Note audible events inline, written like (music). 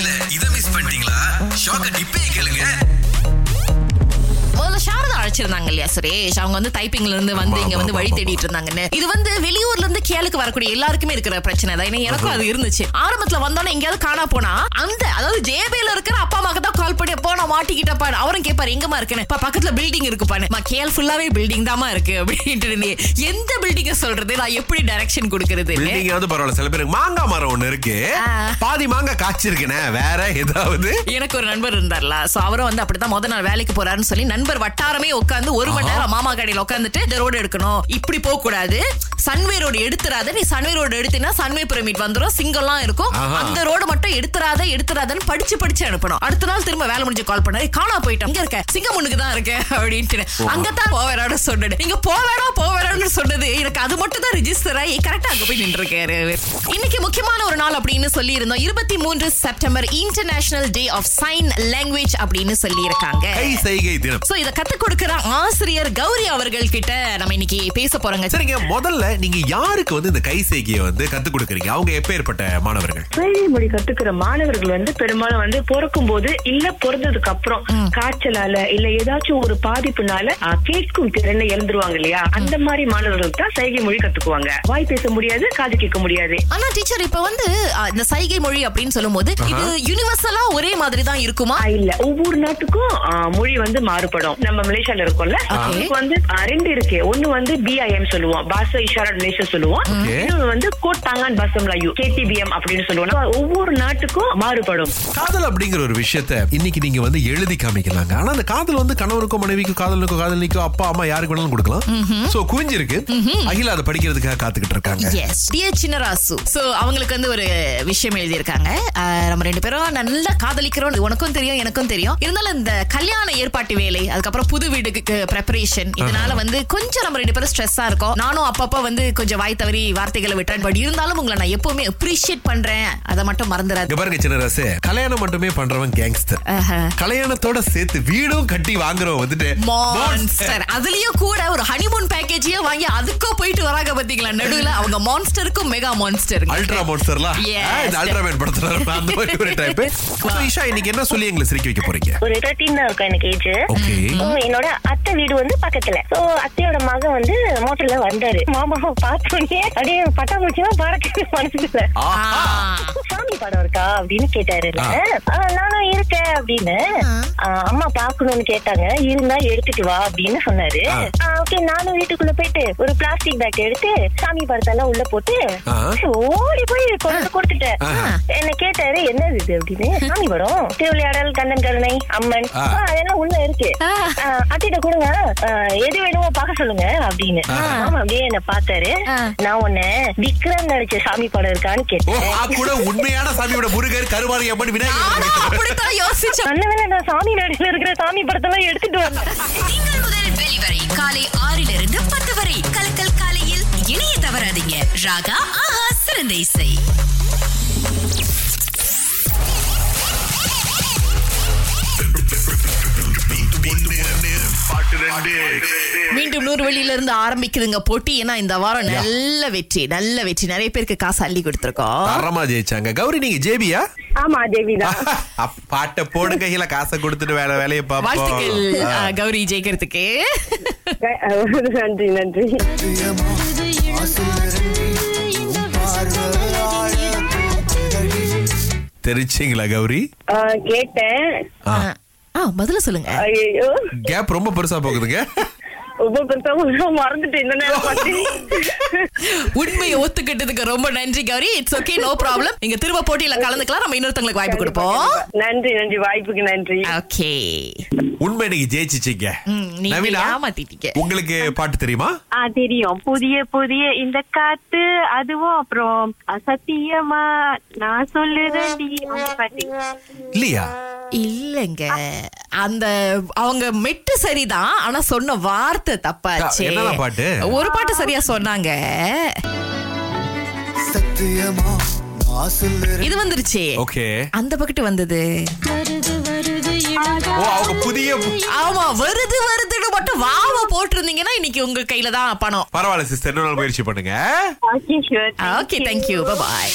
தெரியல இத மிஸ் பண்ணிட்டீங்களா? ஷாக்க டிப்பே கேளுங்க. முதல்ல சாரதா அழைச்சிருந்தாங்க இல்லையா சுரேஷ்? அவங்க வந்து டைப்பிங்ல இருந்து வந்து இங்க வந்து வழி தேடிட்டு இருந்தாங்கன்னு இது வந்து வெளியூர்ல இருந்து கேளுக்கு வரக்கூடிய எல்லாருக்குமே இருக்கிற பிரச்சனை தான். ஏன்னா எனக்கும் அது இருந்துச்சு. ஆரம்பத்துல வந்தோன்னே எங்கேயாவது காணா போனா அந்த அதாவது ஜேபில இருக்கிற அப்பா அம்மாக்கு தான் மாட்டிக்கிட்டப்பா அவரும் கேட்பாரு எங்கம்மா இருக்குன்னு? "அப்பா, பக்கத்துல பில்டிங் இருக்குப்பான்னு. "அம்மா, கேள் ஃபுல்லாவே பில்டிங் தாமா இருக்கு. அப்படின்ட்டு. எந்த பில்டிங்க சொல்றது? நான் எப்படி டைரக்ஷன் கொடுக்கறது? பில்டிங் வந்து பரவாயில்ல சில பேருக்கு மாங்காய் மரம் ஒண்ணு இருக்கு. பாதி மாங்காய் காய்ச்சிருக்கேனே வேற ஏதாவது? எனக்கு ஒரு நண்பர் இருந்தார்ல சோ அவரும் வந்து அப்படிதான் முத நாள் வேலைக்கு போறாருன்னு சொல்லி நண்பர் வட்டாரமே உட்காந்து ஒரு மணி நேரம் மாமா கடையில உட்காந்துட்டு இந்த ரோடு எடுக்கணும் இப்படி போக கூடாது சன்வே ரோடு எடுத்துறாத நீ சன்வே ரோடு எடுத்தீங்கன்னா சன்வே பிரமிட் வந்துரும் சிங்கம்லாம் இருக்கும். அந்த ரோடு மட்டும் எடுத்துறாத எடுத்துறாதன்னு படிச்சு படிச்சு அனுப்பணும். அடுத்த நாள் திரும்ப வேலை முடிஞ்சு கால் பண்ணாரு காணா போயிட்டோம். இங்க இருக்க. சிங்கம் முன்னுக்கு தான் இருக்க அப்படின்ட்டு அங்கதான் போவேறான்னு சொன்னது நீங்க போவேடா போவேடான்னு சொன்னது. எனக்கு அது மட்டும் தான் ரிஜிஸ்டர் ஆகி கரெக்டா அங்க போய் நின்று இருக்காரு இன்னைக்கு முக்கியமான ஒரு நாள் அப்படின்னு சொல்லி இருந்தோம் இருபத்தி மூன்று September international day of sign language அப்படின்னு சொல்லி இருக்காங்க செய்கை தினம். சோ இத கத்து கொடுக்கிற ஆசிரியர் கௌரி அவர்கள் கிட்ட நம்ம இன்னைக்கு பேச போறோங்க. சரிங்க முதல்ல நீங்க யாருக்கு வந்து இந்த கை செய்கையை வந்து கத்து கொடுக்குறீங்க? அவங்க எப்பேற்பட்ட மாணவர்கள்? சைகை மொழி கத்துக்கிற மாணவர்கள் வந்து பெரும்பாலும் வந்து பிறக்கும் போது இல்ல பிறந்ததுக்கு அப்புறம் காய்ச்சலால இல்ல ஏதாச்சும் ஒரு பாதிப்புனால கேட்கும் திறனை இழந்துருவாங்க இல்லையா? அந்த மாதிரி மாணவர்கள் தான் சைகை மொழி கத்துக்குவாங்க. வாய் பேச முடியாது காது கேட்க முடியாது. ஆனா டீச்சர் இப்ப வந்து இந்த சைகை மொழி அப்படின்னு சொல்லும்போது இது யூனிவர்சலா ஒரே மாதிரி தான் இருக்குமா? இல்ல. ஒவ்வொரு நாட்டுக்கும் மொழி வந்து மாறுபடும். நம்ம மலேசியால இருக்கோம்ல. வந்து ரெண்டு இருக்கு. ஒண்ணு வந்து பிஐஎம் சொல்லுவோம். பாச சொல்லுவோம். Okay. இன்னொன்னு வந்து கோட் தாங்கான் பாசம் லாயு கேடிபிஎம் அப்படின்னு சொல்லுவோம். ஒவ்வொரு நாட்டுக்கும் மாறுபடும். காதல் அப்படிங்கிற ஒரு விஷயத்த இன்னைக்கு நீங்க வந்து எழுதி காமிக்கலாங்க ஆனா அந்த காதல் வந்து கணவருக்கும் மனைவிக்கும் காதலனுக்கும் காதலிக்கும் அப்பா அம்மா யாருக்கு வேணாலும் கொடுக்கலாம். சோ குவிஞ்சிருக்கு. அகில அதை படிக்கிறதுக்காக காத்துக்கிட்டு இருக்காங்க. எஸ் டியர் சின்னராசு சோ அவங்களுக்கு வந்து ஒரு விஷயம் எழுதியிருக்காங்க. நம்ம ரெண்டு பேரும் நல்லா காதலிக்கிறோம். உனக்கும் தெரியும் எனக்கும் தெரியும். இருந்தாலும் இந்த கல்யாண ஏற்பாட்டு வேலை அதுக்கப்புறம் புது வீடுக்கு ப்ரெப்பரேஷன் இதனால வந்து கொஞ்சம் நம்ம ரெண்டு பேரும் ஸ்ட்ரெஸ்ஸா இருக்கோம். நானும் அப்பப்ப வந்து கொஞ்சம் வாய் தவறி வார்த்தைகளை விட்டேன் பட் இருந்தாலும் உங்களை நான் எப்பவுமே அப்ரிஷியேட் பண்றேன். அதை மட்டும் மறந்துடாது பாருங்க சின்ன ராசு கல்யாணம் மட்டுமே பண்றவன் கேங்ஸ்டர். கல்யாணத்தோட சேர்த்து வீடும் கட்டி வாங்குறவன் வந்துட்டு மான்ஸ்டர் அதுலயும் கூட ஒரு ஹனிமூன் பேக்கேஜையே வாங்கி அதுக்கும் போயிட்டு வராங்க பாத்தீங்களா? நடுவுல அவங்க மான்ஸ்டருக்கும் மெகா மான்ஸ்டர் அல்ட்ரா மோன்ஸ்டர்லாம் Yes. இந்த அல்ட்ராமேன் படத்துல அந்த மாதிரி ஒரு டைப் ஈஷா இன்னைக்கு என்ன சொல்லி எங்களை சிரிக்க வைக்க போறீங்க? ஒரு தேர்ட்டீன் தான் இருக்கும் எனக்கு ஏஜ் ஓகே என்னோட அத்தை வீடு வந்து பக்கத்துல. சோ அத்தையோட மகன் வந்து மோட்டர்ல வந்தாரு. மாமாவை பார்த்தோன்னே அப்படியே பட்டாம்பூச்சிலாம் பறக்குது மனசுக்குள்ள சாமி படம் இருக்கா அப்படின்னு கேட்டாரு. நானும் இருக்கேன் அப்படின்னு. அம்மா பாக்கணும்னு கேட்டாங்க. இருந்தா எடுத்துட்டு வா அப்படின்னு சொன்னாரு. ஓகே நானும் வீட்டுக்குள்ள போயிட்டு ஒரு பிளாஸ்டிக் பேக் எடுத்து சாமி படத்தெல்லாம் உள்ள போட்டு. ஓடி போய் கொண்டு கொடுத்துட்டேன். இது அப்படின்னு சாமி படம். திருவிளையாடல் கண்ணன் கருணை அம்மன். அதெல்லாம் உள்ள இருக்கு. அத்திட்ட கொடுங்க. எது வேணுமோ பார்க்க சொல்லுங்க அப்படின்னு. ஆமா அப்படியே என்ன பார்த்தாரு. நான் உன்ன விக்ரம் நடிச்ச சாமி படம் இருக்கான்னு கேட்டேன். ஆ கூட உண்மையான சாமியோட முருகர் கருவாரி அம்மன் விநாயகர். யோசிச்சேன். நல்ல நான் சாமி நடிச்சுல இருக்கிற சாமி படத்தெல்லாம் எடுத்துட்டு வந்தேன். திங்கள் முதல் வெளிவரை காலை ஆறிலிருந்து பத்து வரை. கலக்கல் காலையில் இணைய தவறாதீங்க. ராகா ஆஹா சிறந்த இசை. மீண்டும் நூறு வழியில இருந்து ஆரம்பிக்குதுங்க போட்டி. ஏன்னா இந்த வாரம் நல்ல வெற்றி நல்ல வெற்றி. நிறைய பேருக்கு காசு அள்ளி கொடுத்துருக்கோம். தரமா ஜெயிச்சாங்க. கௌரி நீங்க ஜேபியா? ஆமா (laughs) அப்ப பாட்டை போடுங்க கையில காசை கொடுத்துட்டு வேலை வேலையை வாழ்த்துக்கள் கௌரி ஜெயிக்கிறதுக்கு. நன்றி நன்றி. தெரிச்சிங்களா கௌரி? ஆ, கேட்டேன். முதல்ல சொல்லுங்க. ஐயோ கேப் ரொம்ப பெருசா போகுதுங்க. (laughs) (laughs) உண்மையை ஒத்துக்கிட்டதுக்கு ரொம்ப நன்றி Gowri. It's okay no problem நீங்க திரும்ப போட்டியில கலந்துக்கலாம். நம்ம இன்னொருத்தங்களுக்கு வாய்ப்பு கொடுப்போம். நன்றி நன்றி. வாய்ப்புக்கு நன்றி. ஓகே உண்மை இன்னைக்கு ஜெயிச்சிச்சிங்க நீங்க நவீனா உங்களுக்கு பாட்டு தெரியுமா? ஆ தெரியும். புதிய புதிய இந்த காத்து அதுவும் அப்புறம் சத்தியமா நான் சொல்லுறேன் பாட்டு. இல்லையா? இல்லங்க. அந்த அவங்க மெட்டு சரிதான் ஆனா சொன்ன வார்த்தை தப்பாச்சு. பாட்டு? ஒரு பாட்டு சரியா சொன்னாங்க. இது வந்துருச்சு. ஓகே. அந்த பக்கத்து வந்தது. ஓ அவங்க புதிய ஆமா வருது வருதுன்னு மட்டும் வாவ போட்டிருந்தீங்கன்னா இன்னைக்கு உங்க கையில தான் பணம். பரவாயில்ல சிஸ்டர் முயற்சி பண்ணுங்க. Okay thank you bye